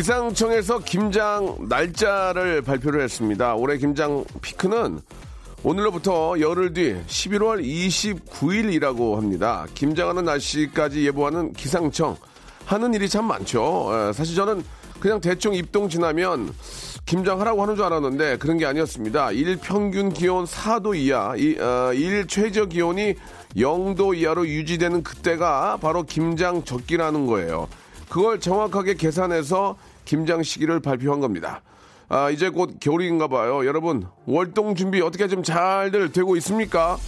기상청에서 김장 날짜를 발표를 했습니다. 올해 김장 피크는 오늘로부터 열흘 뒤 11월 29일이라고 합니다. 김장하는 날씨까지 예보하는 기상청 하는 일이 참 많죠. 에, 사실 저는 그냥 대충 입동 지나면 김장하라고 하는 줄 알았는데 그런 게 아니었습니다. 일 평균 기온 4도 이하, 이, 어, 일 최저 기온이 0도 이하로 유지되는 그때가 바로 김장 적기라는 거예요. 그걸 정확하게 계산해서 김장 시기를 발표한 겁니다. 아, 이제 곧 겨울인가 봐요. 여러분, 월동 준비 어떻게 좀 잘들 되고 있습니까?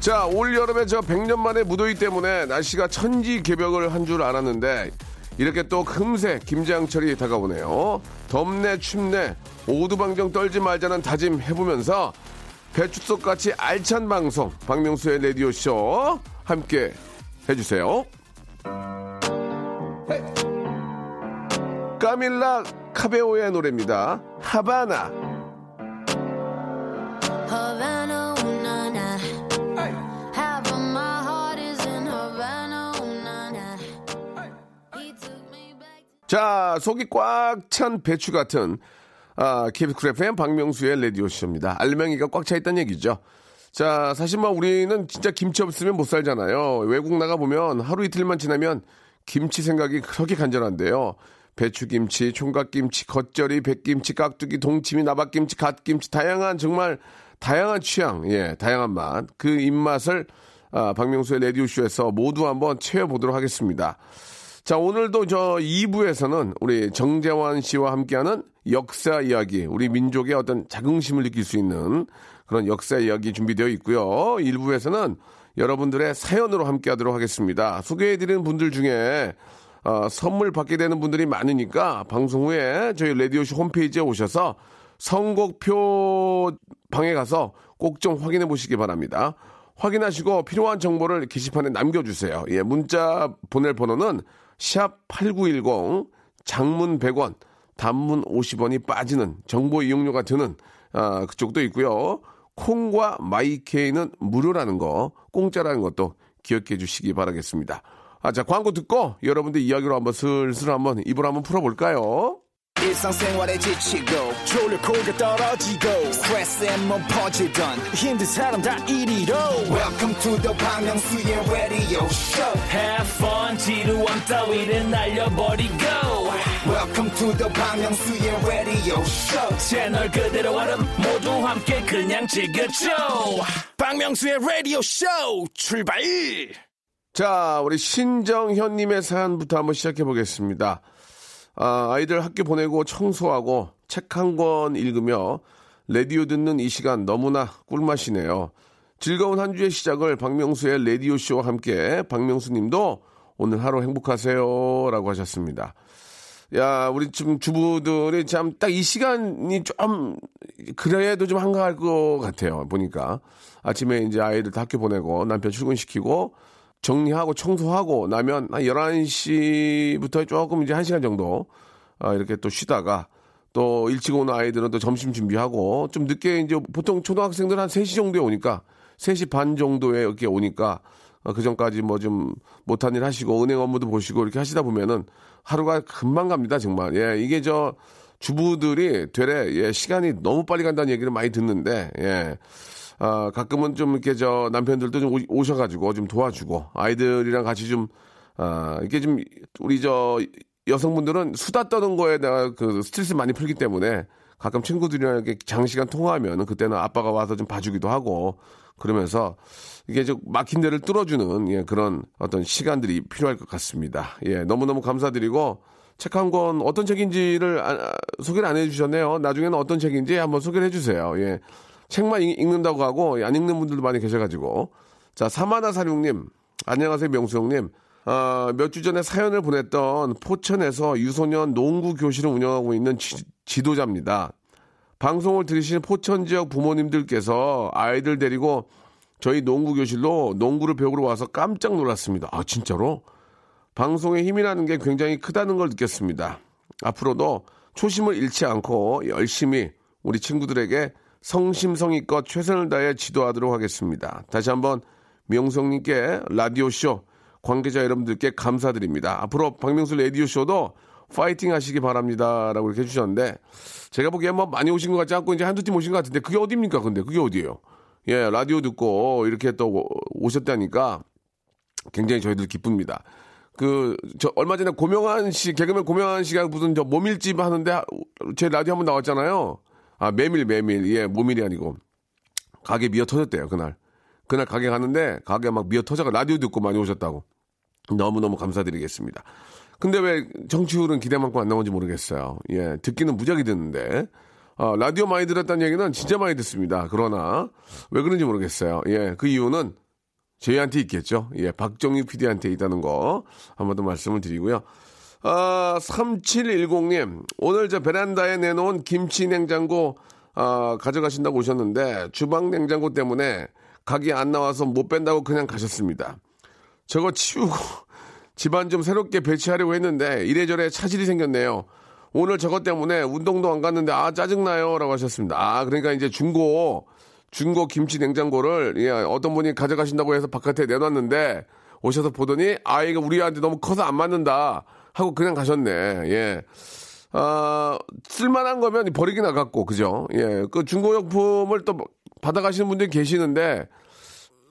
자, 올 여름에 저 100년 만에 무더위 때문에 날씨가 천지 개벽을 한 줄 알았는데 이렇게 또 금세 김장철이 다가오네요. 덥네 춥네 오두방정 떨지 말자는 다짐 해보면서 배추속 같이 알찬 방송 박명수의 라디오 쇼 함께 해주세요. 까밀라 카베오의 노래입니다. 하바나. 자, 속이 꽉 찬 배추 같은 아, KBS 쿨 FM 박명수의 라디오쇼입니다. 알맹이가 꽉 차 있다는 얘기죠. 자, 사실 뭐 우리는 진짜 김치 없으면 못 살잖아요. 외국 나가 보면 하루 이틀만 지나면 김치 생각이 그렇게 간절한데요. 배추김치, 총각김치, 겉절이, 백김치, 깍두기, 동치미, 나박김치, 갓김치, 다양한 정말 다양한 취향, 예, 다양한 맛. 그 입맛을 아, 박명수의 라디오쇼에서 모두 한번 채워보도록 하겠습니다. 자, 오늘도 저 2부에서는 우리 정재환 씨와 함께하는 역사 이야기, 우리 민족의 어떤 자긍심을 느낄 수 있는 그런 역사 이야기 준비되어 있고요. 1부에서는 여러분들의 사연으로 함께 하도록 하겠습니다. 소개해드리는 분들 중에 어, 선물 받게 되는 분들이 많으니까 방송 후에 저희 라디오쇼 홈페이지에 오셔서 선곡표 방에 가서 꼭 좀 확인해 보시기 바랍니다. 확인하시고 필요한 정보를 게시판에 남겨주세요. 예, 문자 보낼 번호는 샵 8910 장문 100원, 단문 50원이 빠지는 정보 이용료가 드는 아, 그쪽도 있고요. 콩과 마이케이는 무료라는 거, 공짜라는 것도 기억해 주시기 바라겠습니다. 아, 자, 광고 듣고 여러분들 이야기로 한번 슬슬 한번 입을 한번 풀어볼까요? 일상생활에 지치고, 졸려 코가 떨어지고, 스트레스에 몸 퍼지던, 힘든 사람 다 이리로. welcome to the Bang Myung-soo's radio show Have fun, 지루함 따위를 날려버리고. welcome to the Bang Myung-soo's radio show 채널 그대로 얼음 모두 함께 그냥 즐겨줘. 박명수의 라디오 쇼 출발 자, 우리 신정현님의 사연부터 한번 시작해 보겠습니다. 아, 아이들 학교 보내고 청소하고 책 한 권 읽으며 라디오 듣는 이 시간 너무나 꿀맛이네요. 즐거운 한 주의 시작을 박명수의 라디오 쇼와 함께 박명수 님도 오늘 하루 행복하세요. 라고 하셨습니다. 야, 우리 지금 주부들이 참 딱 이 시간이 좀 그래도 좀 한가할 것 같아요. 보니까 아침에 이제 아이들 다 학교 보내고 남편 출근시키고 정리하고 청소하고 나면 한 11시부터 조금 이제 1시간 정도 아, 이렇게 또 쉬다가 또 일찍 오는 아이들은 또 점심 준비하고 좀 늦게 이제 보통 초등학생들 한 3시 정도에 오니까 3시 반 정도에 이렇게 오니까 어, 그 전까지 뭐 좀 못한 일 하시고 은행 업무도 보시고 이렇게 하시다 보면은 하루가 금방 갑니다 정말. 예 이게 저 주부들이 되레 예 시간이 너무 빨리 간다는 얘기를 많이 듣는데 예 아, 가끔은 좀 이렇게 저 남편들도 좀 오- 오셔가지고 좀 도와주고 아이들이랑 같이 좀, 아, 이게 좀 우리 저 여성분들은 수다 떠는 거에 내가 그 스트레스 많이 풀기 때문에 가끔 친구들이랑 이렇게 장시간 통화하면 그때는 아빠가 와서 좀 봐주기도 하고 그러면서 이게 좀 막힌 데를 뚫어주는 예, 그런 어떤 시간들이 필요할 것 같습니다. 예, 너무너무 감사드리고 책 한 권 어떤 책인지를 아, 아, 소개를 안 해주셨네요. 나중에는 어떤 책인지 한번 소개를 해주세요. 예. 책만 읽, 읽는다고 하고 안 읽는 분들도 많이 계셔가지고 자 사마나 사룡님 안녕하세요 명수 형님 아, 몇 주 전에 사연을 보냈던 포천에서 유소년 농구 교실을 운영하고 있는 지, 지도자입니다. 방송을 들으시는 포천 지역 부모님들께서 아이들 데리고 저희 농구 교실로 농구를 배우러 와서 깜짝 놀랐습니다. 아, 진짜로? 방송의 힘이라는 게 굉장히 크다는 걸 느꼈습니다. 앞으로도 초심을 잃지 않고 열심히 우리 친구들에게 성심성의껏 최선을 다해 지도하도록 하겠습니다. 다시 한번 명성님께 라디오쇼 관계자 여러분들께 감사드립니다. 앞으로 박명수 라디오쇼도 파이팅 하시기 바랍니다. 라고 이렇게 해주셨는데, 제가 보기엔 뭐 많이 오신 것 같지 않고 이제 한두 팀 오신 것 같은데, 그게 어딥니까? 근데 그게 어디예요? 예, 라디오 듣고 이렇게 또 오셨다니까 굉장히 저희들 기쁩니다. 그, 저, 얼마 전에 고명한 씨, 개그맨 고명한 씨가 무슨 저 모밀집 하는데 제 라디오 한번 나왔잖아요. 아, 메밀, 메밀. 예, 모밀이 아니고. 가게 미어 터졌대요, 그날. 그날 가게 가는데 가게 막 미어 터져가 라디오 듣고 많이 오셨다고. 너무너무 감사드리겠습니다. 근데 왜 정치율은 기대만큼 안 나온지 모르겠어요. 예, 듣기는 무작위 듣는데. 아, 라디오 많이 들었다는 얘기는 진짜 많이 듣습니다. 그러나 왜 그런지 모르겠어요. 예, 그 이유는 저희한테 있겠죠. 예, 박정희 PD한테 있다는 거 한 번 더 말씀을 드리고요. 아, 3710님, 오늘 저 베란다에 내놓은 김치 냉장고 아, 가져가신다고 오셨는데 주방 냉장고 때문에 가게 안 나와서 못 뺀다고 그냥 가셨습니다. 저거 치우고 집안 좀 새롭게 배치하려고 했는데 이래저래 차질이 생겼네요. 오늘 저것 때문에 운동도 안 갔는데 아 짜증나요 라고 하셨습니다. 아 그러니까 이제 중고 중고 김치 냉장고를 예, 어떤 분이 가져가신다고 해서 바깥에 내놨는데 오셔서 보더니 아 이거 우리한테 너무 커서 안 맞는다 하고 그냥 가셨네. 예. 아, 쓸만한 거면 버리긴 아깝고, 그죠? 예. 그 중고용품을 또 받아가시는 분들이 계시는데,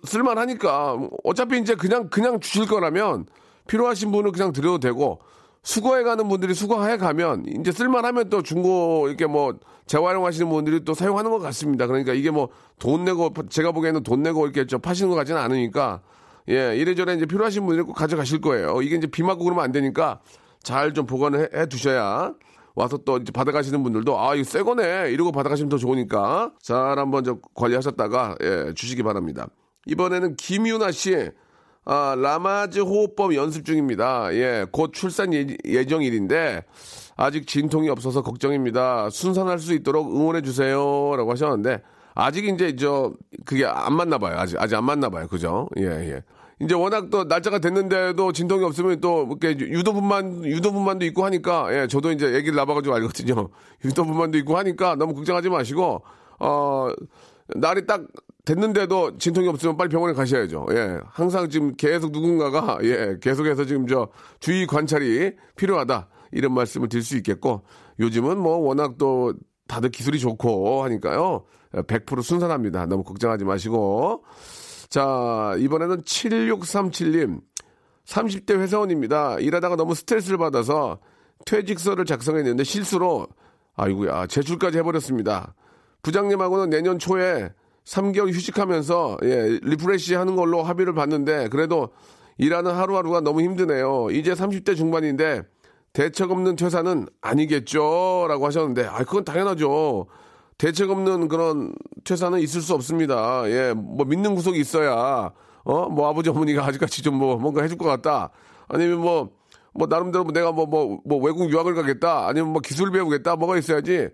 쓸만하니까, 어차피 이제 그냥, 그냥 주실 거라면, 필요하신 분은 그냥 드려도 되고, 수거해 가는 분들이 수거해 가면, 이제 쓸만하면 또 중고, 이렇게 뭐, 재활용하시는 분들이 또 사용하는 것 같습니다. 그러니까 이게 뭐, 돈 내고, 제가 보기에는 돈 내고 이렇게 좀 파시는 것 같지는 않으니까, 예, 이래저래 이제 필요하신 분들이 꼭 가져가실 거예요. 이게 이제 비 맞고 그러면 안 되니까, 잘 좀 보관을 해, 해 두셔야 와서 또 이제 받아가시는 분들도 아 이거 새 거네 이러고 받아가시면 더 좋으니까 잘 한번 좀 관리하셨다가 예, 주시기 바랍니다. 이번에는 김유나 씨 아, 라마즈 호흡법 연습 중입니다. 예, 곧 출산 예, 예정일인데 아직 진통이 없어서 걱정입니다. 순산할 수 있도록 응원해 주세요라고 하셨는데 아직 이제 저 그게 안 맞나 봐요. 아직 아직 안 맞나 봐요. 그죠? 예, 예. 이제 워낙 또 날짜가 됐는데도 진통이 없으면 또 이렇게 유도분만 유도분만도 있고 하니까 예 저도 이제 얘기를 나봐가지고 알거든요. 유도분만도 있고 하니까 너무 걱정하지 마시고 어 날이 딱 됐는데도 진통이 없으면 빨리 병원에 가셔야죠. 예 항상 지금 계속 누군가가 예 계속해서 지금 저 주의 관찰이 필요하다. 이런 말씀을 드릴 수 있겠고 요즘은 뭐 워낙 또 다들 기술이 좋고 하니까요. 100% 순산합니다. 너무 걱정하지 마시고 자, 이번에는 7637님. 30대 회사원입니다. 일하다가 너무 스트레스를 받아서 퇴직서를 작성했는데 실수로, 아이고야, 제출까지 해버렸습니다. 부장님하고는 내년 초에 3개월 휴직하면서, 예, refresh 하는 걸로 합의를 봤는데, 그래도 일하는 하루하루가 너무 힘드네요. 이제 30대 중반인데, 대책 없는 퇴사는 아니겠죠? 라고 하셨는데, 아, 그건 당연하죠. 대책 없는 그런 퇴사는 있을 수 없습니다. 예, 뭐 믿는 구석이 있어야 어, 뭐 아버지 어머니가 아직까지 좀 뭐 뭔가 해줄 것 같다. 아니면 뭐, 뭐 나름대로 내가 뭐, 뭐, 뭐 외국 유학을 가겠다. 아니면 뭐 기술 배우겠다. 뭐가 있어야지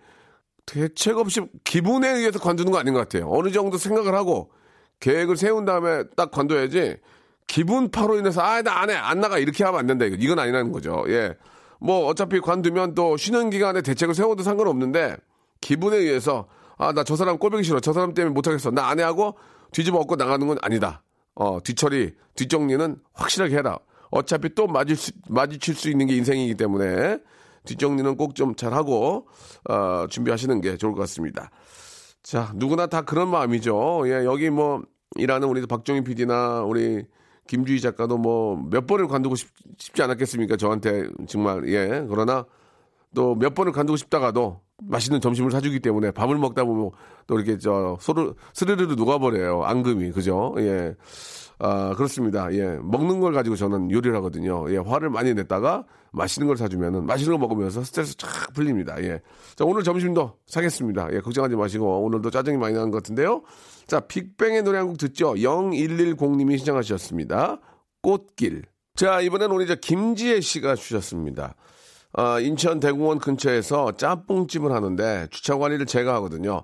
대책 없이 기분에 의해서 관두는 거 아닌 것 같아요. 어느 정도 생각을 하고 계획을 세운 다음에 딱 관둬야지 기분파로 인해서 아, 나 안 해. 안 나가. 이렇게 하면 안 된다. 이건 아니라는 거죠. 예. 뭐 어차피 관두면 또 쉬는 기간에 대책을 세워도 상관없는데 기분에 의해서 아 나 저 사람 꼴보기 싫어. 저 사람 때문에 못하겠어. 나안해 하고 뒤집어 엎고 나가는 건 아니다. 어 뒤처리 뒷정리는 확실하게 해라. 어차피 또 수, 마주칠 수 있는 게 인생이기 때문에 뒷정리는 꼭 좀 잘하고 어, 준비하시는 게 좋을 것 같습니다. 자 누구나 다 그런 마음이죠. 예 여기 뭐 일하는 우리 박정희 PD나 우리 김주희 작가도 뭐 몇 번을 관두고 싶, 지 않았겠습니까? 저한테 정말. 예 그러나 또 몇 번을 간두고 싶다가도 맛있는 점심을 사주기 때문에 밥을 먹다 보면 또 이렇게 저 소르 스르르르 녹아버려요 앙금이 그죠? 예. 아 그렇습니다. 예 먹는 걸 가지고 저는 요리를 하거든요. 예 화를 많이 냈다가 맛있는 걸 사주면은 맛있는 거 먹으면서 스트레스 쫙 풀립니다. 예. 자 오늘 점심도 사겠습니다. 예 걱정하지 마시고 오늘도 짜증이 많이 나는 것 같은데요. 자 빅뱅의 노래 한 곡 듣죠. 0110님이 신청하셨습니다. 꽃길. 자 이번엔 우리 저 김지혜 씨가 주셨습니다. 아, 인천 대공원 근처에서 짬뽕집을 하는데 주차 관리를 제가 하거든요.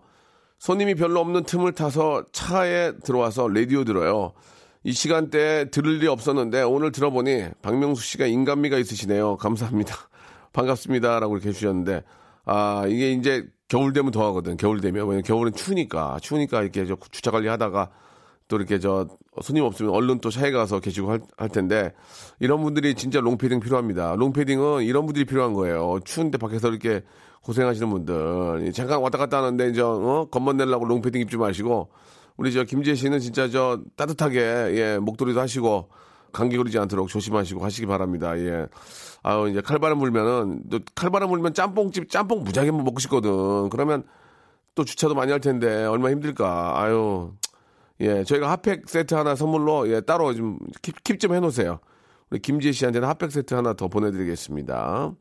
손님이 별로 없는 틈을 타서 차에 들어와서 라디오 들어요. 이 시간대에 들을 일이 없었는데 오늘 들어보니 박명수 씨가 인간미가 있으시네요. 감사합니다. 반갑습니다. 라고 이렇게 해주셨는데, 아, 이게 이제 겨울 되면 더 하거든. 겨울 되면. 왜냐면 겨울은 추우니까. 추우니까 이렇게 저 주차 관리 하다가 또 이렇게 저 손님 없으면 얼른 또 차에 가서 계시고 할, 할 텐데 이런 분들이 진짜 롱패딩 필요합니다. 롱패딩은 이런 분들이 필요한 거예요. 추운데 밖에서 이렇게 고생하시는 분들 잠깐 왔다 갔다 하는데 이제 어? 겉멋 내려고 롱패딩 입지 마시고 우리 저 김재 씨는 진짜 저 따뜻하게 예 목도리도 하시고 감기 걸리지 않도록 조심하시고 하시기 바랍니다. 예. 아유 이제 칼바람 불면은 또 칼바람 불면 짬뽕집 짬뽕 무지하게 먹고 싶거든. 그러면 또 주차도 많이 할 텐데 얼마나 힘들까. 아유 예, 저희가 핫팩 세트 하나 선물로 예, 따로 좀 킵 좀 해놓으세요. 우리 김지혜 씨한테는 핫팩 세트 하나 더 보내드리겠습니다.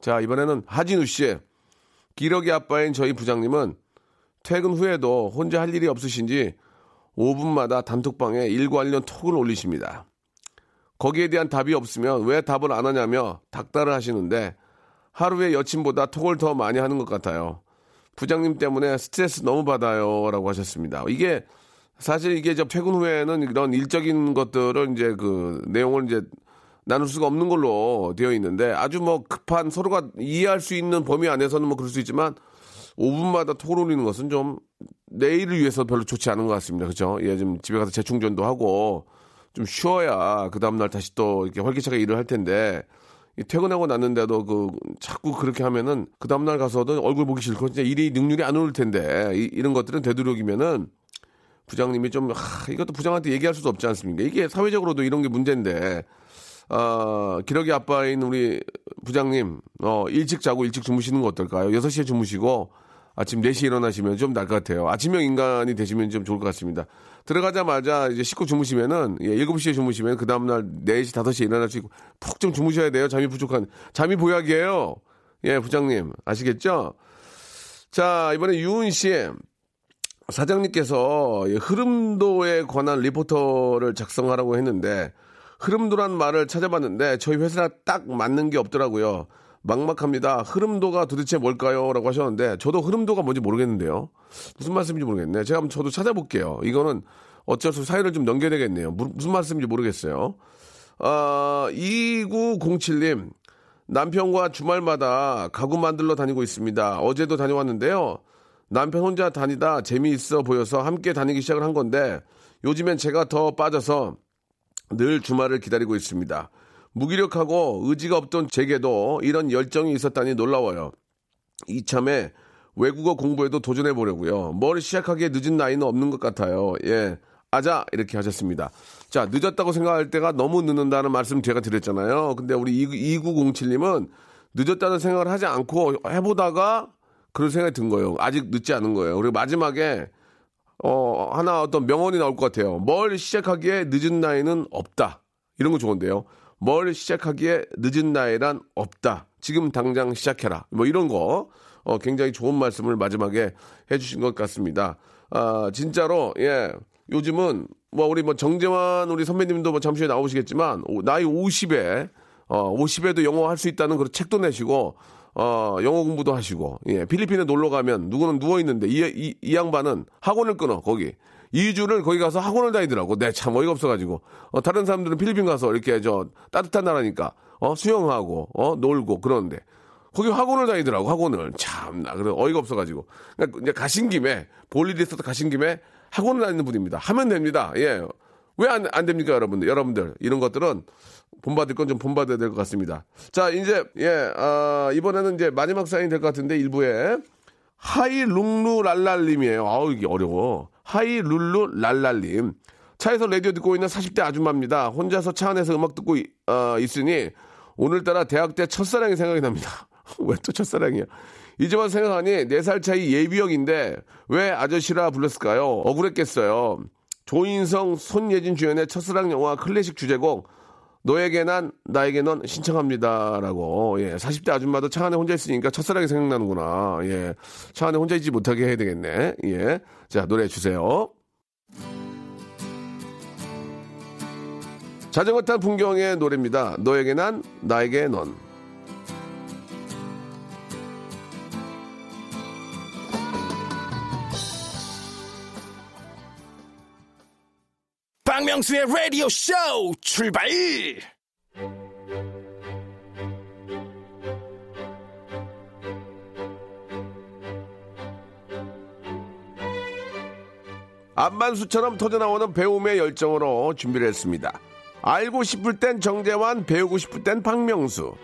자, 이번에는 하진우 씨. 기러기 아빠인 저희 부장님은 퇴근 후에도 혼자 할 일이 없으신지 5분마다 단톡방에 일 관련 톡을 올리십니다. 거기에 대한 답이 없으면 왜 답을 안 하냐며 닥달을 하시는데 하루에 여친보다 톡을 더 많이 하는 것 같아요. 부장님 때문에 스트레스 너무 받아요. 라고 하셨습니다. 이게 사실 이게 저 퇴근 후에는 이런 일적인 것들을 이제 그 내용을 이제 나눌 수가 없는 걸로 되어 있는데 아주 뭐 급한 서로가 이해할 수 있는 범위 안에서는 뭐 그럴 수 있지만 5분마다 톡을 올리는 것은 좀 내일을 위해서 별로 좋지 않은 것 같습니다. 그죠? 예, 좀 집에 가서 재충전도 하고 좀 쉬어야 그 다음날 다시 또 이렇게 활기차게 일을 할 텐데 이 퇴근하고 났는데도 그 자꾸 그렇게 하면은 그 다음날 가서도 얼굴 보기 싫고 진짜 일이 능률이 안 오를 텐데 이, 이런 것들은 되도록이면은 부장님이 좀 하, 이것도 부장한테 얘기할 수도 없지 않습니까? 이게 사회적으로도 이런 게 문제인데 어, 기러기 아빠인 우리 부장님 어, 일찍 자고 일찍 주무시는 거 어떨까요? 6시에 주무시고 아침 4시에 일어나시면 좀날것 같아요. 아침형 인간이 되시면 좀 좋을 것 같습니다. 들어가자마자 이제 씻고 주무시면은 예, 7시에 주무시면 그 다음날 4시, 5시에 일어날 수 있고 푹 좀 주무셔야 돼요. 잠이 부족한 잠이 보약이에요. 예, 부장님 아시겠죠? 자, 이번에 유은 씨 사장님께서 흐름도에 관한 리포터를 작성하라고 했는데 흐름도란 말을 찾아봤는데 저희 회사랑 딱 맞는 게 없더라고요. 막막합니다. 흐름도가 도대체 뭘까요? 라고 하셨는데 저도 흐름도가 뭔지 모르겠는데요. 무슨 말씀인지 모르겠네. 제가 한번 저도 찾아볼게요. 이거는 어쩔 수 없이 사연을 좀 넘겨야 되겠네요. 무, 무슨 말씀인지 모르겠어요. 아, 2907님. 남편과 주말마다 가구 만들러 다니고 있습니다. 어제도 다녀왔는데요. 남편 혼자 다니다 재미있어 보여서 함께 다니기 시작을 한 건데 요즘엔 제가 더 빠져서 늘 주말을 기다리고 있습니다. 무기력하고 의지가 없던 제게도 이런 열정이 있었다니 놀라워요. 이참에 외국어 공부에도 도전해 보려고요. 뭘 시작하기에 늦은 나이는 없는 것 같아요. 예. 아자 이렇게 하셨습니다. 자 늦었다고 생각할 때가 너무 늦는다는 말씀 제가 드렸잖아요. 근데 우리 2907님은 늦었다는 생각을 하지 않고 해보다가 그런 생각이 든 거예요. 아직 늦지 않은 거예요. 그리고 마지막에 어 하나 어떤 명언이 나올 것 같아요. 뭘 시작하기에 늦은 나이는 없다. 이런 거 좋은데요. 뭘 시작하기에 늦은 나이란 없다. 지금 당장 시작해라. 뭐 이런 거 어, 굉장히 좋은 말씀을 마지막에 해주신 것 같습니다. 아 진짜로 예 요즘은 뭐 우리 뭐 정재환 우리 선배님도 뭐 잠시 후에 나오시겠지만 오- 나이 50에 어 50에도 영어 할 수 있다는 그런 책도 내시고 어 영어 공부도 하시고 예 필리핀에 놀러 가면 누구는 누워 있는데 이, 이, 이 양반은 학원을 끊어 거기 2주를 거기 가서 학원을 다니더라고. 내참 어이가 없어가지고. 어, 다른 사람들은 필리핀 가서 이렇게 저 따뜻한 나라니까 어 수영하고 어 놀고 그러는데 거기 학원을 다니더라고 학원을 참나 그래 어이가 없어가지고 그러니까 가신 김에 볼 일이 있어서 가신 김에 학원을 다니는 분입니다. 하면 됩니다. 예. 왜 안 안 됩니까, 여러분들? 여러분들 이런 것들은 본받을 건 좀 본받아야 될 것 같습니다. 자, 이제 예, 아, 이번에는 이제 마지막 사연이 될 것 같은데 일부에 하이 룽루 랄랄님이에요. 아우 이게 어려워. 하이 룰루 랄랄님. 차에서 라디오 듣고 있는 40대 아줌마입니다. 혼자서 차 안에서 음악 듣고 이- 어, 있으니 오늘따라 대학 때 첫사랑이 생각이 납니다. 왜 또 첫사랑이야? 이제만 생각하니 4살 차이 예비역인데 왜 아저씨라 불렀을까요? 억울했겠어요. 조인성, 손예진 주연의 첫사랑 영화 클래식 주제곡 너에게 난 나에게 넌 신청합니다라고. 예 40대 아줌마도 차 안에 혼자 있으니까 첫사랑이 생각나는구나. 예차 안에 혼자 있지 못하게 해야 되겠네. 예자 노래 주세요. 자전거 탄 풍경의 노래입니다. 너에게 난 나에게 넌 박명수의 라디오 쇼 출발 안만수처럼 터져나오는 배움의 열정으로 준비를 했습니다. 알고 싶을 땐 정재환, 배우고 싶을 땐 박명수.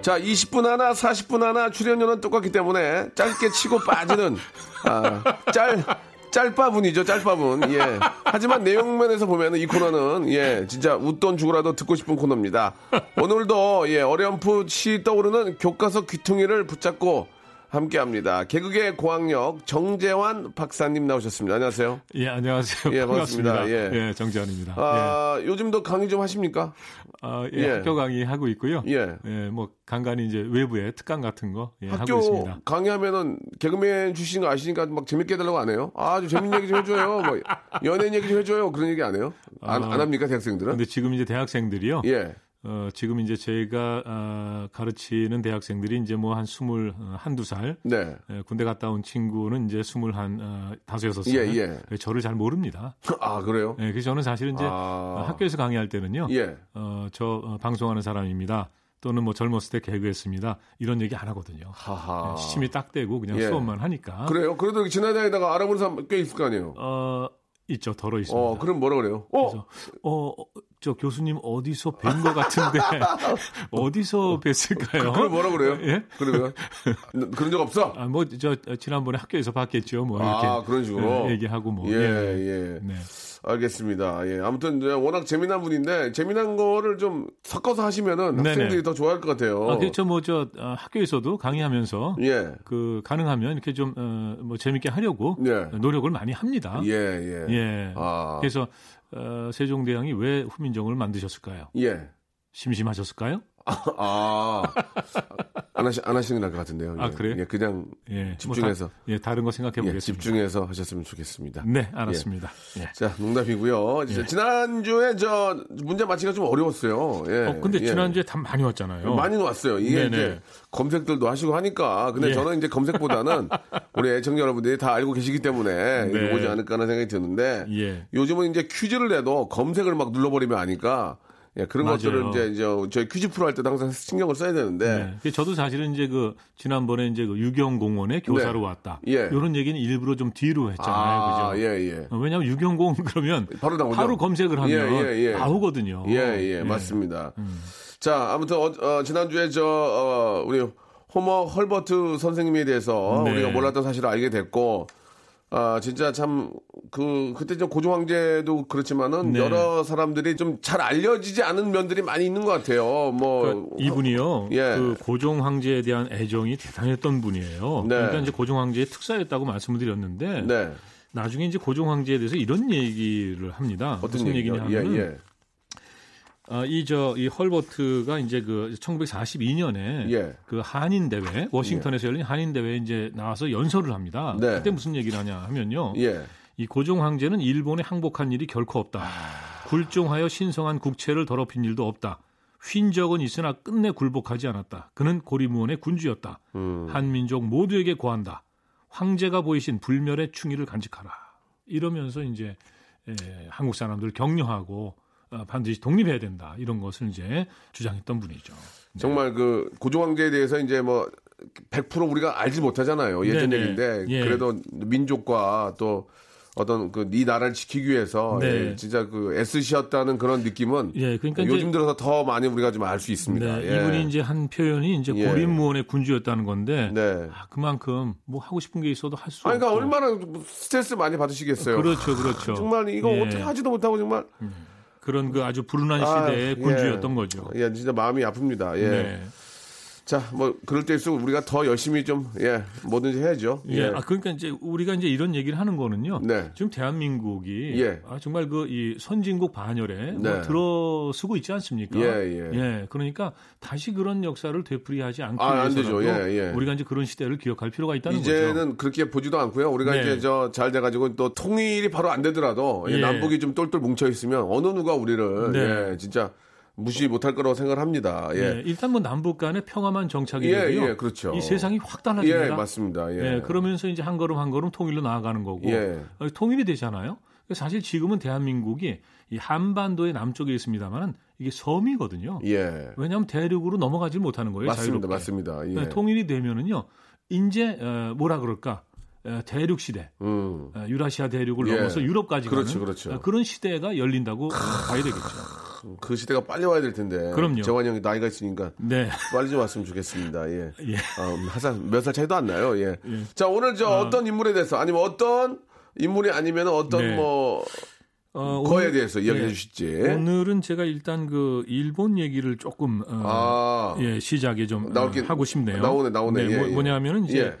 자, 20분 하나, 40분 하나 출연료는 똑같기 때문에 짧게 치고 빠지는 아, 짤 짤바분이죠, 짤바분. 예. 하지만 내용면에서 보면은 이 코너는 예, 진짜 웃돈 주고라도 듣고 싶은 코너입니다. 오늘도 예, 어렴풋이 떠오르는 교과서 귀퉁이를 붙잡고 함께 합니다. 개그계 고학력 정재환 박사님 나오셨습니다. 안녕하세요. 예, 안녕하세요. 예, 반갑습니다. 반갑습니다. 예. 예, 정재환입니다. 아, 요즘도 강의 좀 하십니까? 아, 예, 예. 학교 강의 하고 있고요. 예. 뭐 간간히 이제 외부에 특강 같은 거 예, 하고 학교 있습니다. 강의하면은 개그맨 출신 거 아시니까 막 재밌게 해달라고 안 해요? 아, 주 재밌는 얘기 좀 해줘요. 뭐 연예인 얘기 좀 해줘요. 그런 얘기 안 해요? 안, 아, 안 합니까 대학생들은? 근데 지금 이제 대학생들이요. 예. 어, 지금 이제 제가 아, 가르치는 대학생들이 이제 뭐 한 스물 어, 한두 살 네. 예, 군대 갔다 온 친구는 이제 스물 한 어, 다섯 여섯 살. 예, 예. 예, 저를 잘 모릅니다. 아 그래요? 예, 그래서 저는 사실은 이제 아. 어, 학교에서 강의할 때는요. 예. 어, 저 어, 방송하는 사람입니다. 또는 뭐 젊었을 때 개그했습니다. 이런 얘기 안 하거든요. 하하. 예, 시침이 딱 되고 그냥 예. 수업만 하니까. 그래요? 그래도 지나다니다가 알아보는 사람 꽤 있을 거 아니에요? 어, 있죠. 덜어 있습니다. 어, 그럼 뭐라 그래요? 어, 어, 저 교수님 어디서 뵌 것 같은데 어디서 뵀을까요? 그럼 뭐라 그래요? 예? 그러면 그런 적 없어? 아, 뭐, 저, 지난번에 학교에서 봤겠죠. 뭐, 이렇게. 아, 그런 식으로? 예, 얘기하고 뭐. 예, 예. 네. 알겠습니다. 예. 아무튼 이제 워낙 재미난 분인데 재미난 거를 좀 섞어서 하시면은 네네. 학생들이 더 좋아할 것 같아요. 아, 그렇죠. 뭐, 저, 어, 학교에서도 강의하면서. 예. 그, 가능하면 이렇게 좀, 어, 뭐, 재밌게 하려고. 예. 노력을 많이 합니다. 예, 예. 예. 아. 그래서, 어, 세종대왕이 왜 후민정음을 만드셨을까요? 예. 심심하셨을까요? 아. 안 하시, 안 하시는 것 같은데요. 아, 예. 그래요? 예, 그냥 예. 집중해서. 뭐 다, 예, 다른 거 생각해 예, 보겠습니다. 집중해서 하셨으면 좋겠습니다. 네, 알았습니다. 예. 자, 농담이고요. 지난주에 저 문제 맞히기가 좀 어려웠어요. 예. 어, 근데 예. 지난주에 답 많이 왔잖아요. 많이 왔어요. 이게 네네. 이제 검색들도 하시고 하니까. 근데 예. 저는 이제 검색보다는 우리 애청자 여러분들이 다 알고 계시기 때문에 네. 오지 않을까 하는 생각이 드는데 예. 요즘은 이제 퀴즈를 내도 검색을 막 눌러버리면 아니까 예, 그런 맞아요. 것들을 이제, 이제 저희 퀴즈 프로 할 때도 항상 신경을 써야 되는데 네. 저도 사실은 이제 그 지난번에 이제 그 유경공원에 교사로 네. 왔다. 예. 이런 얘기는 일부러 좀 뒤로 했잖아요. 아, 그죠? 예, 예. 어, 왜냐하면 유경공 그러면 바로 나오죠. 검색을 하면 예, 예, 예. 나오거든요. 예, 예, 맞습니다. 음. 자, 아무튼 어, 어, 지난주에 저 어, 우리 호머 헐버트 선생님에 대해서 네. 우리가 몰랐던 사실을 알게 됐고 아, 진짜 참 그 그때 저 고종 황제도 그렇지만은 네. 여러 사람들이 좀 잘 알려지지 않은 면들이 많이 있는 것 같아요. 뭐 그러니까 이분이요. 예. 그 고종 황제에 대한 애정이 대단했던 분이에요. 네. 그러니까 이제 고종 황제의 특사였다고 말씀을 드렸는데 네. 나중에 이제 고종 황제에 대해서 이런 얘기를 합니다. 어떤 무슨 얘기요? 얘기냐면 예, 예. 아, 이저 이 헐버트가 이제 그 1942년에 예. 그 한인 대회 워싱턴에서 열린 한인 대회에 이제 나와서 연설을 합니다. 네. 그때 무슨 얘기를 하냐 하면요. 예. 이 고종 황제는 일본에 항복한 일이 결코 없다. 굴종하여 신성한 국채를 더럽힌 일도 없다. 휜 적은 있으나 끝내 굴복하지 않았다. 그는 고리무원의 군주였다. 음. 한민족 모두에게 고한다. 황제가 보이신 불멸의 충의를 간직하라. 이러면서 이제 에, 한국 사람들 격려하고 어, 반드시 독립해야 된다. 이런 것을 이제 주장했던 분이죠. 정말 그 고종 황제에 대해서 이제 뭐 100% 우리가 알지 못하잖아요. 예전 네네. 얘기인데 예. 그래도 민족과 또 어떤 그 네 나라를 지키기 위해서 네. 예, 진짜 그 애쓰셨다는 그런 느낌은 예, 그러니까 요즘 들어서 더 많이 우리가 좀 알 수 있습니다. 네, 예. 이분이 이제 한 표현이 이제 예. 고립무원의 군주였다는 건데 네. 아, 그만큼 뭐 하고 싶은 게 있어도 할수 아니, 그러니까 없고. 얼마나 스트레스 많이 받으시겠어요. 그렇죠, 그렇죠. 정말 이거 예. 어떻게 하지도 못하고 정말 그런 그 아주 불운한 아, 시대의 예. 군주였던 거죠. 예, 진짜 마음이 아픕니다. 예. 네. 자, 뭐 그럴 때일수록 우리가 더 열심히 좀 예, 뭐든지 해야죠. 예. 아 그러니까 이제 우리가 이제 이런 얘기를 하는 거는요. 네. 지금 대한민국이 예. 아, 정말 그 이 선진국 반열에 뭐 네. 들어서고 있지 않습니까? 예, 예. 그러니까 다시 그런 역사를 되풀이하지 않기 아, 위해서라도 되죠. 예, 예. 우리가 이제 그런 시대를 기억할 필요가 있다는 거죠. 이제는 그렇게 보지도 않고요. 우리가 네. 이제 저 잘 돼 가지고 또 통일이 바로 안 되더라도 이 예. 남북이 좀 똘똘 뭉쳐 있으면 어느 누가 우리를 네. 예, 진짜 무시 못할 거라고 생각을 합니다. 예, 예. 일단 뭐 남북 간의 평화만 정착이 예, 되고요. 예, 그렇죠. 이 세상이 확 달라집니다. 예, 맞습니다. 예. 예, 그러면서 이제 한 걸음 한 걸음 통일로 나아가는 거고 예. 어, 통일이 되잖아요. 사실 지금은 대한민국이 이 한반도의 남쪽에 있습니다만은 이게 섬이거든요. 예. 왜냐하면 대륙으로 넘어가지 못하는 거예요. 맞습니다. 자유롭게. 맞습니다. 예. 네, 통일이 되면은요, 이제 어, 뭐라 그럴까 어, 대륙 시대, 음. 어, 유라시아 대륙을 예. 넘어서 유럽까지 그렇죠, 가는 그렇죠. 어, 그런 시대가 열린다고 어, 봐야 되겠죠. 그 시대가 빨리 와야 될 텐데. 그럼요. 재환 형이 나이가 있으니까 네. 빨리 좀 왔으면 좋겠습니다. 예. 예. 몇살 차이도 안 나요. 예. 자, 오늘 저 어 떤 인물에 대해서 아니면 어떤 인물이 아니면 어떤 네. 뭐 어, 거에 오늘- 대해서 이야기해 네. 주실지. 오늘은 제가 일단 그 일본 얘기를 조금 어, 아. 예, 시작에 좀 나올게- 어, 하고 싶네요. 나오네, 나오네. 네, 예, 뭐, 예. 뭐냐면은 이제 예.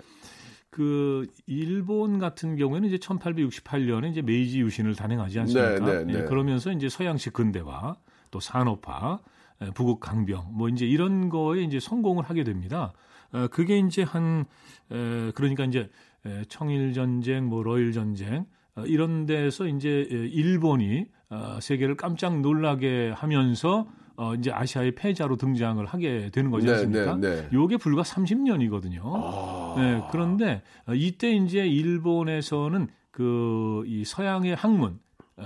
그 일본 같은 경우에는 이제 1868년에 이제 메이지 유신을 단행하지 않습니까? 네, 네, 예, 네. 그러면서 이제 서양식 근대화, 또 산업화, 에, 부국 강병, 뭐 이제 이런 거에 이제 성공을 하게 됩니다. 어, 그게 이제 한 에, 그러니까 이제 에, 청일 전쟁, 뭐 러일 전쟁 어, 이런 데서 이제 에, 일본이 어, 세계를 깜짝 놀라게 하면서 어, 이제 아시아의 패자로 등장을 하게 되는 거지 네, 않습니까? 네, 네. 요게 불과 30년이거든요. 아. 네, 그런데 어, 이때 이제 일본에서는 그 이 서양의 학문, 어,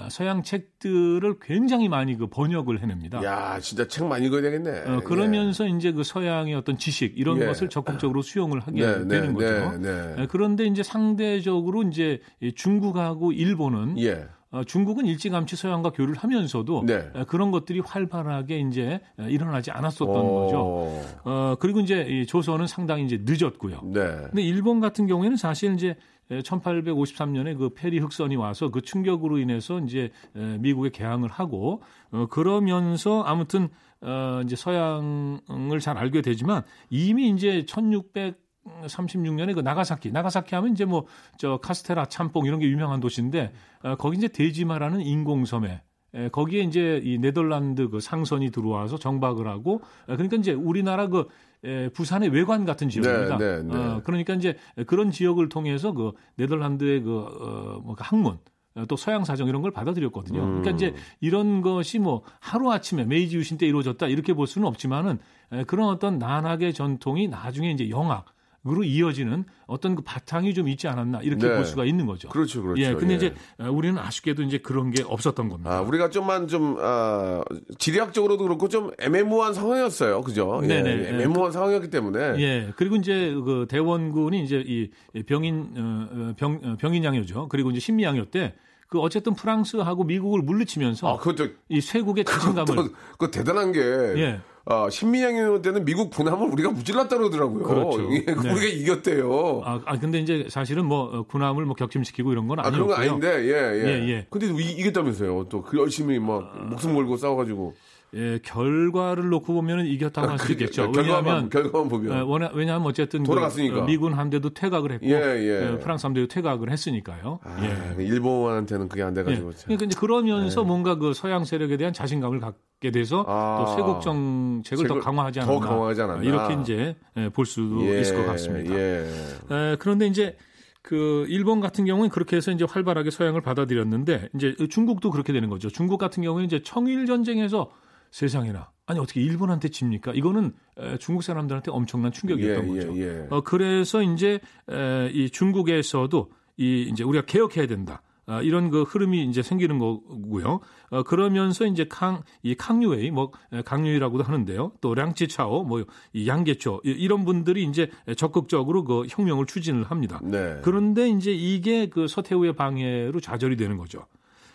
서양 책들을 굉장히 많이 그 번역을 해냅니다. 야, 진짜 책 많이 읽어야 되겠네. 어, 그러면서 이제 그 서양의 어떤 지식 이런 예. 것을 적극적으로 수용을 하게 네, 네, 되는 거죠. 네, 네. 예, 그런데 이제 상대적으로 이제 이 중국하고 일본은 예. 어, 중국은 일찌감치 서양과 교류를 하면서도 네. 에, 그런 것들이 활발하게 이제 에, 일어나지 않았었던 어. 거죠. 어, 그리고 이제 이 조선은 상당히 이제 늦었고요. 네. 근데 일본 같은 경우에는 사실 이제 1853년에 그 페리 흑선이 와서 그 충격으로 인해서 이제 에, 미국에 개항을 하고 어, 그러면서 아무튼 어, 이제 서양을 잘 알게 되지만 이미 이제 1600 36년에 그 나가사키, 나가사키 하면 이제 뭐 저 카스테라 참뽕 이런 게 유명한 도시인데 어, 거기 이제 데지마라는 인공섬에 에, 거기에 이제 이 네덜란드 그 상선이 들어와서 정박을 하고 에, 그러니까 이제 우리나라 그 에, 부산의 외관 같은 지역입니다. 네, 네, 네. 어, 그러니까 이제 그런 지역을 통해서 그 네덜란드의 그 어, 뭐 학문 어, 또 서양 사정 이런 걸 받아들였거든요. 그러니까 이제 이런 것이 뭐 하루 아침에 메이지 유신 때 이루어졌다 이렇게 볼 수는 없지만은 에, 그런 어떤 난학의 전통이 나중에 이제 영학 으로 이어지는 어떤 그 바탕이 좀 있지 않았나 이렇게 네. 볼 수가 있는 거죠. 그렇죠, 그렇죠. 예, 근데 예. 이제 어, 우리는 아쉽게도 이제 그런 게 없었던 겁니다. 아, 우리가 좀만 좀, 아, 지리학적으로도 그렇고 좀 애매모호한 상황이었어요. 그죠? 예, 네네. 애매모호한 상황이었기 때문에. 예, 그리고 이제 그 대원군이 이제 이 병인 어, 어, 병 어, 병인 양요죠. 그리고 이제 신미 양요 때그 어쨌든 프랑스하고 미국을 물리치면서 아, 그것도, 이 쇄국의 자신감을 또, 그 대단한 게. 예. 아, 신민양이 때는 미국 군함을 우리가 무질렀다 그러더라고요. 그렇죠. 예, 네. 우리가 이겼대요. 아, 아, 근데 이제 사실은 뭐 어, 군함을 뭐 격침시키고 이런 건 아, 그런 아니었고요. 건 아닌데, 예, 예. 예, 예. 근데 이, 이겼다면서요. 또 그 열심히 막 목숨 걸고 싸워가지고. 예, 결과를 놓고 보면은 이겼다고 할수 그, 있겠죠. 결과만, 왜냐하면 결과만 보면. 어, 워낙- 왜냐하면 어쨌든 그, 돌아갔으니까. 어, 미군 함대도 퇴각을 했고 예, 예. 어, 프랑스 함대도 퇴각을 했으니까요. 아, 예. 일본한테는 그게 안 예. 돼가지고. 참. 그러니까 이제 그러면서 뭔가 그 서양 세력에 대한 자신감을 갖게 돼서 아. 또 쇄국 정책을 더 강화하지 더 않았나. 강화하지 않았나. 이렇게 이제 예, 볼 수도 예, 있을 것 같습니다. 예. 에, 그런데 이제 그 일본 같은 경우는 그렇게 해서 이제 활발하게 서양을 받아들였는데 이제 중국도 그렇게 되는 거죠. 중국 같은 경우는 이제 청일 전쟁에서 세상에나 아니 어떻게 일본한테 집니까? 이거는 에, 중국 사람들한테 엄청난 충격이었던 예, 거죠. 예, 예. 어, 그래서 이제 에, 이 중국에서도 이 이제 우리가 개혁해야 된다. 아, 이런 그 흐름이 이제 생기는 거고요. 어, 그러면서 이제 강, 이 강유웨이, 뭐, 에, 강유웨이라고도 하는데요. 또 량치차오, 뭐, 이 양계초, 이- 이런 분들이 이제 적극적으로 그 혁명을 추진을 합니다. 네. 그런데 이제 이게 그 서태후의 방해로 좌절이 되는 거죠.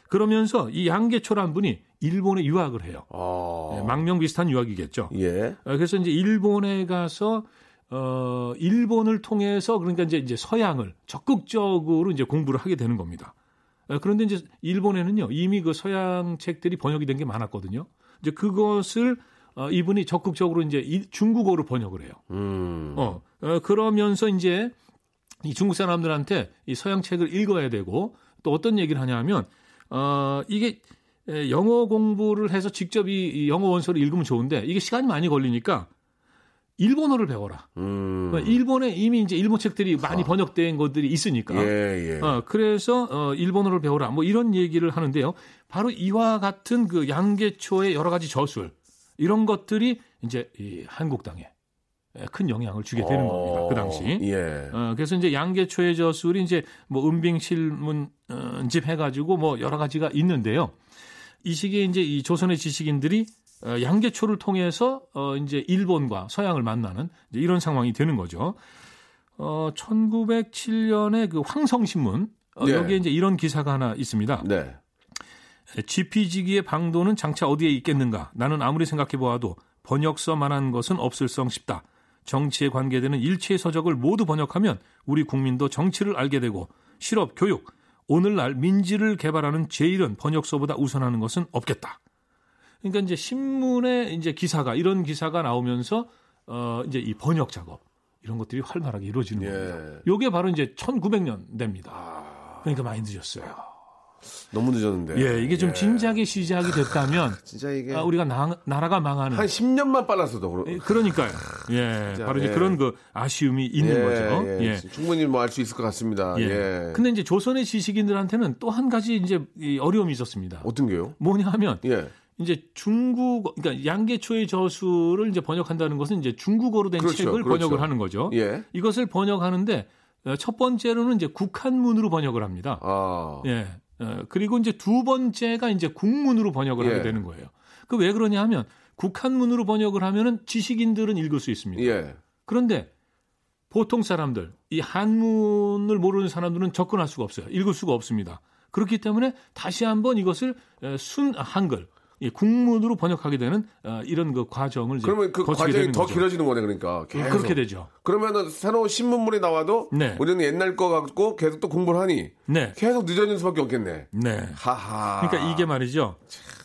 그러면서 이 양계초란 분이 일본에 유학을 해요. 아. 예, 망명 비슷한 유학이겠죠. 예. 어, 그래서 이제 일본에 가서 어 일본을 통해서 그러니까 이제 이제 서양을 적극적으로 이제 공부를 하게 되는 겁니다. 어, 그런데 이제 일본에는요 이미 그 서양 책들이 번역이 된 게 많았거든요. 이제 그것을 어, 이분이 적극적으로 이제 이- 중국어로 번역을 해요. 음. 어, 어, 그러면서 이제 이 중국 사람들한테 이 서양 책을 읽어야 되고 또 어떤 얘기를 하냐면 어 이게 에, 영어 공부를 해서 직접 이, 이 영어 원서를 읽으면 좋은데 이게 시간이 많이 걸리니까 일본어를 배워라. 음. 그러니까 일본에 이미 이제 일본 책들이 많이 번역된 것들이 있으니까. 예, 예. 어, 그래서 어, 일본어를 배워라. 뭐 이런 얘기를 하는데요. 바로 이와 같은 그 양계초의 여러 가지 저술 이런 것들이 이제 이 한국당에 큰 영향을 주게 되는 겁니다. 그 당시. 예. 어, 그래서 이제 양계초의 저술이 이제 뭐 은빙실문 어, 집 해가지고 뭐 여러 가지가 있는데요. 이 시기에 이제 이 조선의 지식인들이 어, 양계초를 통해서 어, 이제 일본과 서양을 만나는 이제 이런 상황이 되는 거죠. 어, 1907년에 그 황성신문 어, 네. 여기에 이제 이런 기사가 하나 있습니다. 네. 지피지기의 방도는 장차 어디에 있겠는가? 나는 아무리 생각해 보아도 번역서만한 것은 없을성 싶다. 정치에 관계되는 일체의 서적을 모두 번역하면 우리 국민도 정치를 알게 되고 실업, 교육, 오늘날 민지를 개발하는 제일은 번역서보다 우선하는 것은 없겠다. 그러니까 이제 신문에 이제 기사가 이런 기사가 나오면서 어 이제 이 번역 작업 이런 것들이 활발하게 이루어지는 예. 겁니다. 요게 바로 이제 1900년대입니다. 아. 그러니까 많이 늦었어요. 너무 늦었는데. 예, 이게 좀 진작에 시작이 됐다면 진짜 이게 아, 우리가 나, 나라가 망하는 한 10년만 빨랐어도 그러... 예, 그러니까요. 예, 바로 이제 예. 그런 그 아쉬움이 있는 예, 거죠. 예. 예. 충분히 뭐 알 수 있을 것 같습니다. 예. 예. 근데 이제 조선의 지식인들한테는 또 한 가지 이제 이 어려움이 있었습니다. 어떤 게요? 뭐냐 하면 예. 이제 중국 그러니까 양계초의 저수를 이제 번역한다는 것은 이제 중국어로 된 그렇죠, 책을 그렇죠. 번역을 하는 거죠. 예. 이것을 번역하는데 어, 첫 번째로는 이제 국한문으로 번역을 합니다. 아. 예. 어, 그리고 이제 두 번째가 이제 국문으로 번역을 예. 하게 되는 거예요. 그 왜 그러냐 하면 국한문으로 번역을 하면은 지식인들은 읽을 수 있습니다. 예. 그런데 보통 사람들, 이 한문을 모르는 사람들은 접근할 수가 없어요. 읽을 수가 없습니다. 그렇기 때문에 다시 한번 이것을 에, 순 한글, 이 국문으로 번역하게 되는 어, 이런 그 과정을 그러면 그 과정이 더 거죠. 길어지는 거네, 그러니까. 계속. 그렇게 되죠. 그러면은 새로운 신문물이 나와도 네. 우리는 옛날 거 갖고 계속 또 공부를 하니 네, 계속 늦어질 수밖에 없겠네. 네. 하하. 그러니까 이게 말이죠.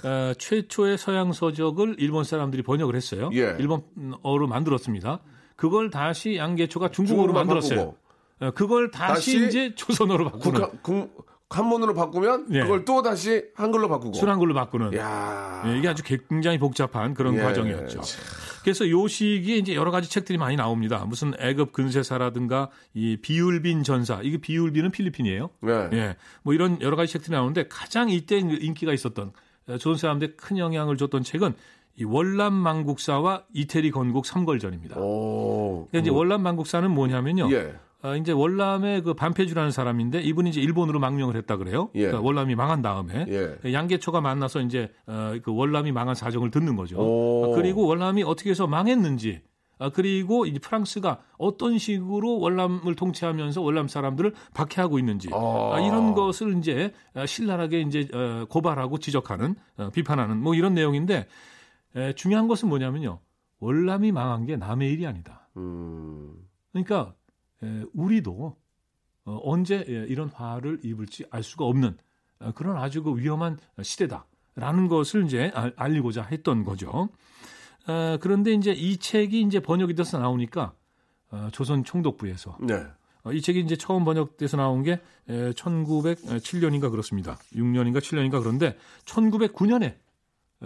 어, 최초의 서양 서적을 일본 사람들이 번역을 했어요. 예. 일본어로 만들었습니다. 그걸 다시 양계초가 중국어로 만들었어요. 바꾸고. 어, 그걸 다시, 다시 이제 조선어로 바꾸는 국한, 국, 한문으로 바꾸면 예. 그걸 또 다시 한글로 바꾸고. 순한글로 바꾸는 야. 예, 이게 아주 굉장히 복잡한 그런 예, 과정이었죠. 참. 그래서 요 시기에 이제 여러 가지 책들이 많이 나옵니다. 무슨 애급 근세사라든가 이 비율빈 전사, 이게 비율빈은 필리핀이에요. 네. 예, 뭐 이런 여러 가지 책들이 나오는데 가장 이때 인기가 있었던 어, 조선 사람들에 큰 영향을 줬던 책은 이 월남 망국사와 이태리 건국 삼걸전입니다. 오. 그러니까 이제 월남 망국사는 뭐냐면요. 예. 어, 이제 월남의 그 반페주라는 사람인데 이분이 이제 일본으로 망명을 했다 그래요. 예. 그러니까 월남이 망한 다음에 예. 양계초가 만나서 이제 어, 그 월남이 망한 사정을 듣는 거죠. 오. 어, 그리고 월남이 어떻게 해서 망했는지 아, 그리고 이제 프랑스가 어떤 식으로 월남을 통치하면서 월남 사람들을 박해하고 있는지 아. 아, 이런 것을 이제 어, 신랄하게 이제 어, 고발하고 지적하는 어, 비판하는 뭐 이런 내용인데 에, 중요한 것은 뭐냐면요. 월남이 망한 게 남의 일이 아니다. 음. 그러니까 에, 우리도 어, 언제 예, 이런 화를 입을지 알 수가 없는 어, 그런 아주 그 위험한 시대다라는 것을 이제 알- 알리고자 했던 거죠. 어, 그런데 이제 이 책이 이제 번역이 돼서 나오니까 어, 조선 총독부에서 네. 어, 이 책이 이제 처음 번역돼서 나온 게 1907년인가 그렇습니다. 6년인가 7년인가 그런데 1909년에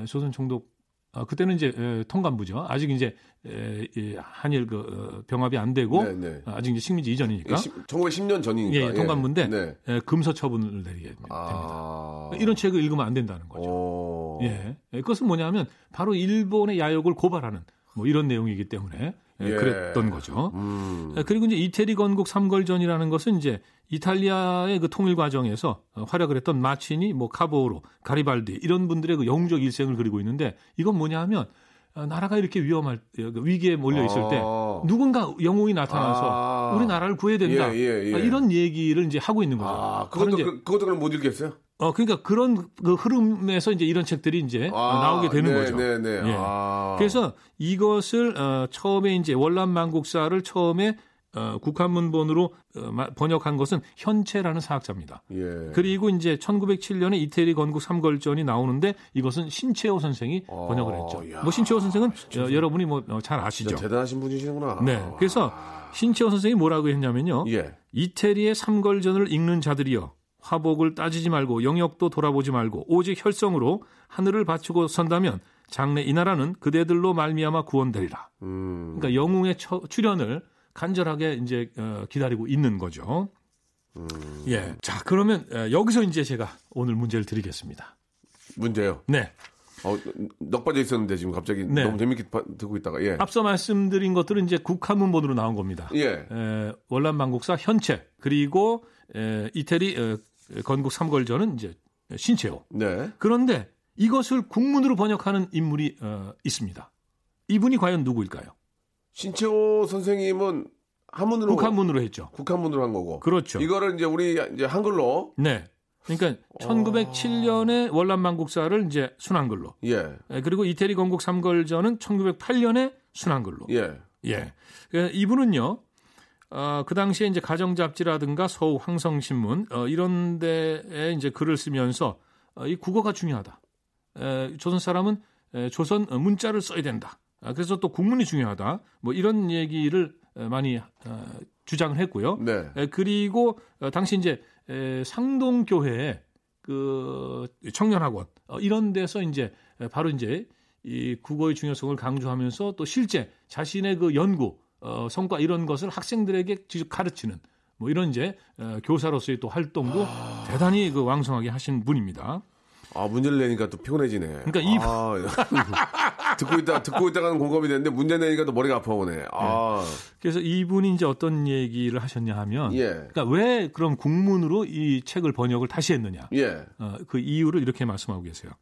조선 총독 아, 그때는 이제 에, 통감부죠. 아직 이제 에, 이 한일 그 어, 병합이 안 되고 네, 네. 아직 이제 식민지 이전이니까 1910년 전이니까. 예, 예, 통감부인데 네. 에, 금서 처분을 내리게 됩니다. 아. 이런 책을 읽으면 안 된다는 거죠. 오. 예. 예, 그것은 뭐냐면 바로 일본의 야욕을 고발하는 뭐 이런 내용이기 때문에 예, 예. 그랬던 거죠. 음. 예, 그리고 이제 이태리 건국 삼걸전이라는 것은 이제 이탈리아의 그 통일 과정에서 어, 활약을 했던 마치니, 뭐 카보로, 가리발디 이런 분들의 그 영웅적 일생을 그리고 있는데 이건 뭐냐 하면 어, 나라가 이렇게 위험할 때, 그 위기에 몰려 있을 때 아. 누군가 영웅이 나타나서 아. 우리 나라를 구해야 된다. 예, 예, 예. 어, 이런 얘기를 이제 하고 있는 거죠. 아, 그것도, 이제 그, 그것도 그럼 못 읽겠어요? 어 그러니까 그런 그 흐름에서 이제 이런 책들이 이제 어, 아, 나오게 되는 네, 거죠. 네, 네. 예. 아. 그래서 이것을 어, 처음에 이제 월남 만국사를 처음에 어, 국한문본으로 어, 마- 번역한 것은 현채라는 사학자입니다. 예. 그리고 이제 1907년에 이태리 건국 삼걸전이 나오는데 이것은 신채호 선생이 어, 번역을 했죠. 야, 뭐 신채호 선생은 어, 여러분이 뭐 잘 아시죠. 대단하신 분이시구나. 네. 그래서 신채호 선생이 뭐라고 했냐면요. 예. 이태리의 삼걸전을 읽는 자들이여 화복을 따지지 말고 영역도 돌아보지 말고 오직 혈성으로 하늘을 바치고 선다면 장래 이 나라는 그대들로 말미암아 구원되리라. 음. 그러니까 영웅의 처- 출현을 간절하게 이제 어, 기다리고 있는 거죠. 음. 예. 자, 그러면 어, 여기서 이제 제가 오늘 문제를 드리겠습니다. 문제요. 네. 어, 넉 빠져 있었는데 지금 갑자기 네. 너무 재밌게 봐- 듣고 있다가 예. 앞서 말씀드린 것들은 이제 국한문본으로 나온 겁니다. 예. 에, 월남만국사 현채 그리고 에, 이태리 에, 건국 삼걸전은 이제 신채호. 네. 그런데 이것을 국문으로 번역하는 인물이 어, 있습니다. 이분이 과연 누구일까요? 신채호 선생님은 한문으로 국한문으로 했죠. 국한문으로 한 거고. 그렇죠. 이거를 이제 우리 이제 한글로 네. 그러니까 어. 1907년에 월남만국사를 이제 순한글로. 예. 에, 그리고 이태리 건국 삼걸전은 1908년에 순한글로. 예. 예. 그 이분은요. 어, 그 당시에 이제 가정 잡지라든가 서우 황성신문 어, 이런 데에 이제 글을 쓰면서 어, 이 국어가 중요하다. 에, 조선 사람은 에, 조선 문자를 써야 된다. 아, 그래서 또 국문이 중요하다. 뭐 이런 얘기를 에, 많이 어, 주장을 했고요. 네. 에, 그리고 어, 당시 이제 에, 상동교회 그 청년학원 어, 이런 데서 이제 에, 바로 이제 이 국어의 중요성을 강조하면서 또 실제 자신의 그 연구 어, 성과 이런 것을 학생들에게 직접 가르치는 뭐 이런 이제 어, 교사로서의 또 활동도 대단히 그 왕성하게 하신 분입니다. 아, 문제를 내니까 또 피곤해지네. 그러니까 이- 아, 듣고 있다, 듣고 있다가는 공감이 되는데 문제 내니까 또 머리가 아파오네. 아, 그래서 이분이 이제 어떤 얘기를 하셨냐 하면 예. 그러니까 왜 그럼 국문으로 이 책을 번역을 다시 했느냐? 예. 어, 그 이유를 이렇게 말씀하고 계세요.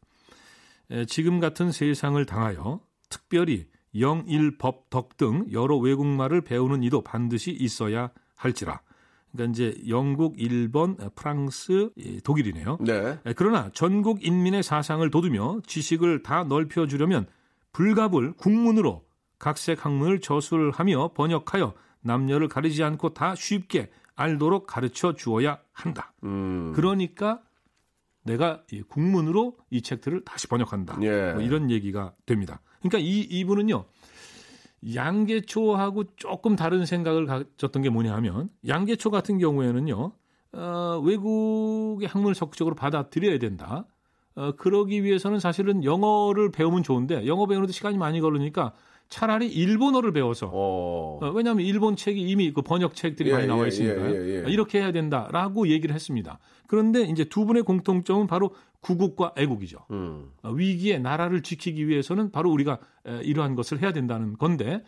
에, 지금 같은 세상을 당하여 특별히 영일, 법, 덕 등 여러 외국말을 배우는 이도 반드시 있어야 할지라. 그러니까 이제 영국, 일본, 프랑스, 이, 독일이네요. 네. 에, 그러나 전국 인민의 사상을 돋우며 지식을 다 넓혀 주려면 불갑을 국문으로 각색 학문을 저술 하며 번역하여 남녀를 가리지 않고 다 쉽게 알도록 가르쳐 주어야 한다. 음. 그러니까 내가 이 국문으로 이 책들을 다시 번역한다. 예. 뭐 이런 얘기가 됩니다. 그러니까 이 이분은요. 양계초하고 조금 다른 생각을 가졌던 게 뭐냐 하면 양계초 같은 경우에는요. 어, 외국의 학문을 적극적으로 받아들여야 된다. 어, 그러기 위해서는 사실은 영어를 배우면 좋은데 영어 배우는데 시간이 많이 걸리니까 차라리 일본어를 배워서 어. 어, 왜냐하면 일본 책이 이미 그 번역 책들이 예, 많이 나와 예, 있으니까요. 예, 예, 예. 이렇게 해야 된다라고 얘기를 했습니다. 그런데 이제 두 분의 공통점은 바로 구국과 애국이죠. 음. 어, 위기에 나라를 지키기 위해서는 바로 우리가 에, 이러한 것을 해야 된다는 건데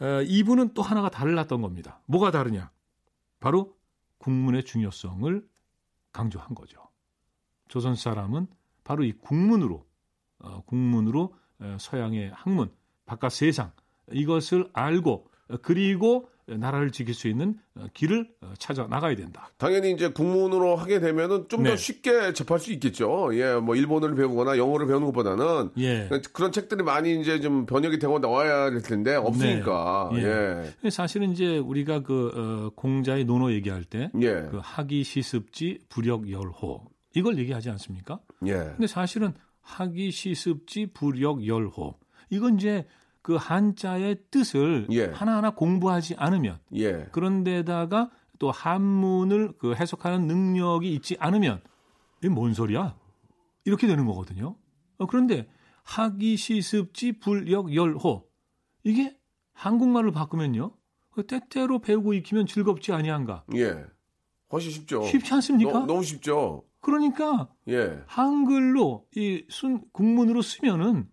에, 이분은 또 하나가 달랐던 겁니다. 뭐가 다르냐? 바로 국문의 중요성을 강조한 거죠. 조선 사람은 바로 이 국문으로 어, 국문으로 에, 서양의 학문, 바깥 세상 이것을 알고 어, 그리고 나라를 지킬 수 있는 어, 길을 어, 찾아 나가야 된다. 당연히 이제 국문으로 하게 되면은 좀더 네. 쉽게 접할 수 있겠죠. 예, 뭐 일본어를 배우거나 영어를 배우는 것보다는 예. 그런 책들이 많이 이제 좀 번역이 되고 나와야 될 텐데 없으니까. 네. 예. 예. 사실은 이제 우리가 그 어, 공자의 논어 얘기할 때 예. 그 학이 시습지 불역열호 이걸 얘기하지 않습니까? 예. 근데 사실은 학이 시습지 불역열호 이건 이제 그 한자의 뜻을 예. 하나하나 공부하지 않으면 예. 그런데다가 또 한문을 그 해석하는 능력이 있지 않으면 이게 뭔 소리야? 이렇게 되는 거거든요. 어, 그런데 학이 시습지 불역 열호 이게 한국말을 바꾸면요. 그 때때로 배우고 익히면 즐겁지 아니한가? 예. 훨씬 쉽죠. 쉽지 않습니까? 너, 너무 쉽죠. 그러니까 예. 한글로 이 순 국문으로 쓰면은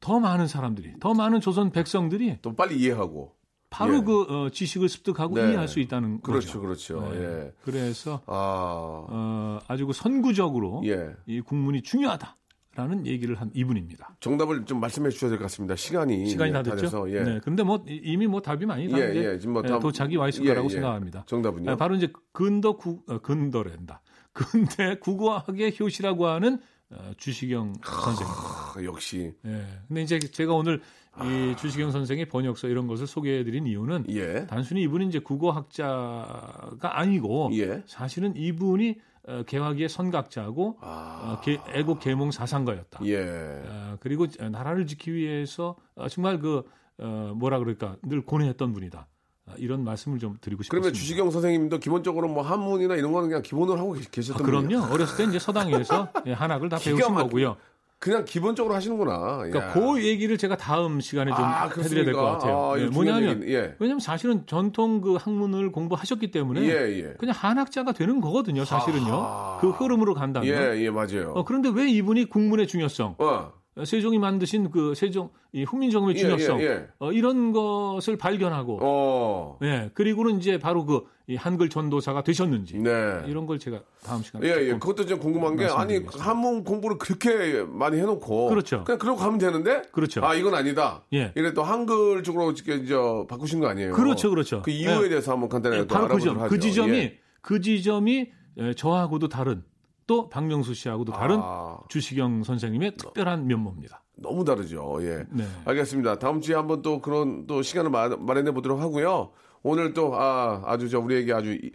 더 많은 사람들이, 더 많은 조선 백성들이 또 빨리 이해하고. 바로 예. 그 어, 지식을 습득하고 네. 이해할 수 있다는 그렇죠, 거죠. 그렇죠. 네. 예. 그래서 아, 어, 아주 그 선구적으로 예. 이 국문이 중요하다 라는 얘기를 한 이분입니다. 정답을 좀 말씀해 주셔야 될 것 같습니다. 시간이 시간이 다 예, 됐죠? 돼서, 예. 네. 그런데 뭐 이- 이미 뭐 답이 많이 다 예, 이제 예, 지금 뭐 예, 다- 도착이 와 있을 예, 거라고 예. 생각합니다. 정답은요? 예, 바로 이제 근더 구 어, 근더랜다. 근대 국어학의 효시라고 하는 어, 주시경 선생입니다. 아, 역시 예. 근데 이제 제가 오늘 이 주시경 선생의 번역서 이런 것을 소개해드린 이유는 예. 단순히 이분이 이제 국어학자가 아니고 예. 사실은 이분이 어, 개화기의 선각자고 어, 개- 애국 계몽 사상가였다. 아. 예. 어, 그리고 나라를 지키기 위해서 어, 정말 그 어, 뭐라 그럴까 늘 고뇌했던 분이다. 어, 이런 말씀을 좀 드리고 싶습니다. 그러면 주시경 선생님도 기본적으로 뭐 한문이나 이런 거는 그냥 기본으로 하고 아, 계셨던 분이에요? 그럼요. 어렸을 때 이제 서당에서 예, 한학을 다 배우신 막히- 거고요. 그냥 기본적으로 하시는구나. 그러니까 야. 그 얘기를 제가 다음 시간에 좀 아, 해드려야 될 것? 같아요. 아, 중요한 뭐냐면 예. 왜냐하면 사실은 전통 그 학문을 공부하셨기 때문에 예, 예. 그냥 한학자가 되는 거거든요. 사실은요. 아하. 그 흐름으로 간다면. 예, 예, 맞아요. 어, 그런데 왜 이분이 국문의 중요성, 어. 세종이 만드신 그 세종 이 훈민정음의 예, 중요성 예, 예. 어, 이런 것을 발견하고 어. 예 그리고는 이제 바로 그 이 한글 전도사가 되셨는지 네. 이런 걸 제가 다음 시간에 예, 예. 그것도 좀 궁금한 게 아니. 한문 공부를 그렇게 많이 해놓고 그렇죠. 그냥 그러고 가면 되는데 그렇죠. 아 이건 아니다. 예. 이래 또 한글 쪽으로 이렇게 저 바꾸신 거 아니에요? 그렇죠, 그렇죠. 그 이유에 예. 대해서 한번 간단하게 예, 또 바로 그 점. 그 지점이 예. 그 지점이 예, 저하고도 다른 또 박명수 씨하고도 다른 아. 주시경 선생님의 특별한 면모입니다. 너무 다르죠. 예. 네. 알겠습니다. 다음 주에 한번 또 그런 또 시간을 마, 마련해 보도록 하고요. 오늘 또 아, 아주 저 우리에게 아주 이-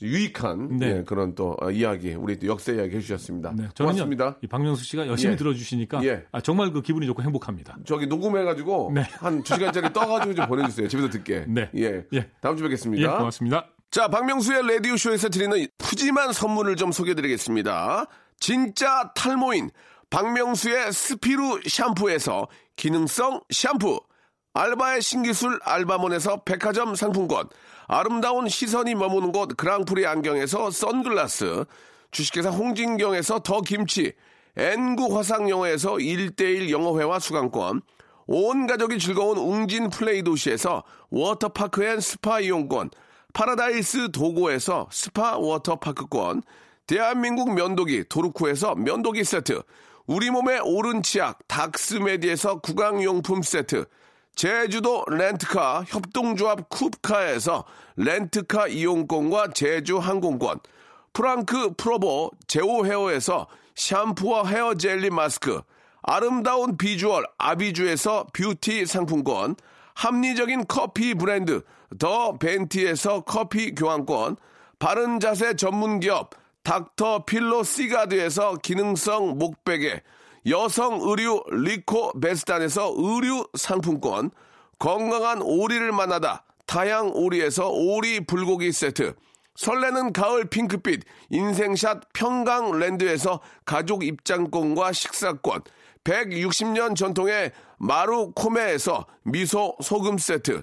유익한 네. 예, 그런 또 어, 이야기, 우리 또 역사 이야기 해주셨습니다. 네, 고맙습니다. 이 박명수 씨가 열심히 예. 들어주시니까 예. 아, 정말 그 기분이 좋고 행복합니다. 저기 녹음해가지고 네. 한두 시간짜리 떠가지고 좀 보내주세요. 집에서 듣게. 네. 예. 예. 다음 주에 예, 뵙겠습니다. 고맙습니다. 자, 박명수의 라디오쇼에서 드리는 푸짐한 선물을 좀 소개해드리겠습니다. 진짜 탈모인 박명수의 스피루 샴푸에서 기능성 샴푸. 알바의 신기술 알바몬에서 백화점 상품권. 아름다운 시선이 머무는 곳 그랑프리 안경에서 선글라스. 주식회사 홍진경에서 더 김치. N구 화상영어에서 1대1 영어회화 수강권. 온 가족이 즐거운 웅진 플레이 도시에서 워터파크 and 스파 이용권. 파라다이스 도고에서 스파 워터파크권. 대한민국 면도기 도루코에서 면도기 세트. 우리 몸에 옳은 치약 닥스메디에서 구강용품 세트. 제주도 렌트카 협동조합 쿱카에서 렌트카 이용권과 제주 항공권. 프랑크 프로보 제오 헤어에서 샴푸와 헤어 젤리 마스크. 아름다운 비주얼 아비주에서 뷰티 상품권. 합리적인 커피 브랜드 더 벤티에서 커피 교환권. 바른 자세 전문 기업 닥터 필로 시가드에서 기능성 목베개. 여성 의류 리코 베스탄에서 의류 상품권. 건강한 오리를 만나다 다양 오리에서 오리 불고기 세트. 설레는 가을 핑크빛 인생샷 평강랜드에서 가족 입장권과 식사권 160년 전통의 마루 코메에서 미소 소금 세트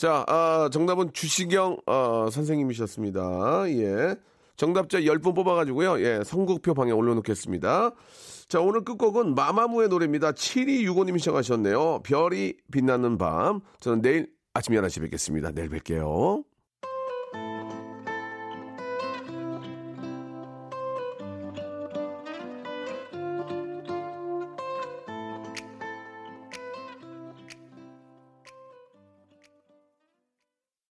자, 아, 정답은 주시경 어, 선생님이셨습니다. 예. 정답자 10분 뽑아가지고요. 예, 선곡표 방에 올려놓겠습니다. 자, 오늘 끝곡은 마마무의 노래입니다. 7265님이 시청하셨네요. 별이 빛나는 밤. 저는 내일 아침 11시 뵙겠습니다. 내일 뵐게요.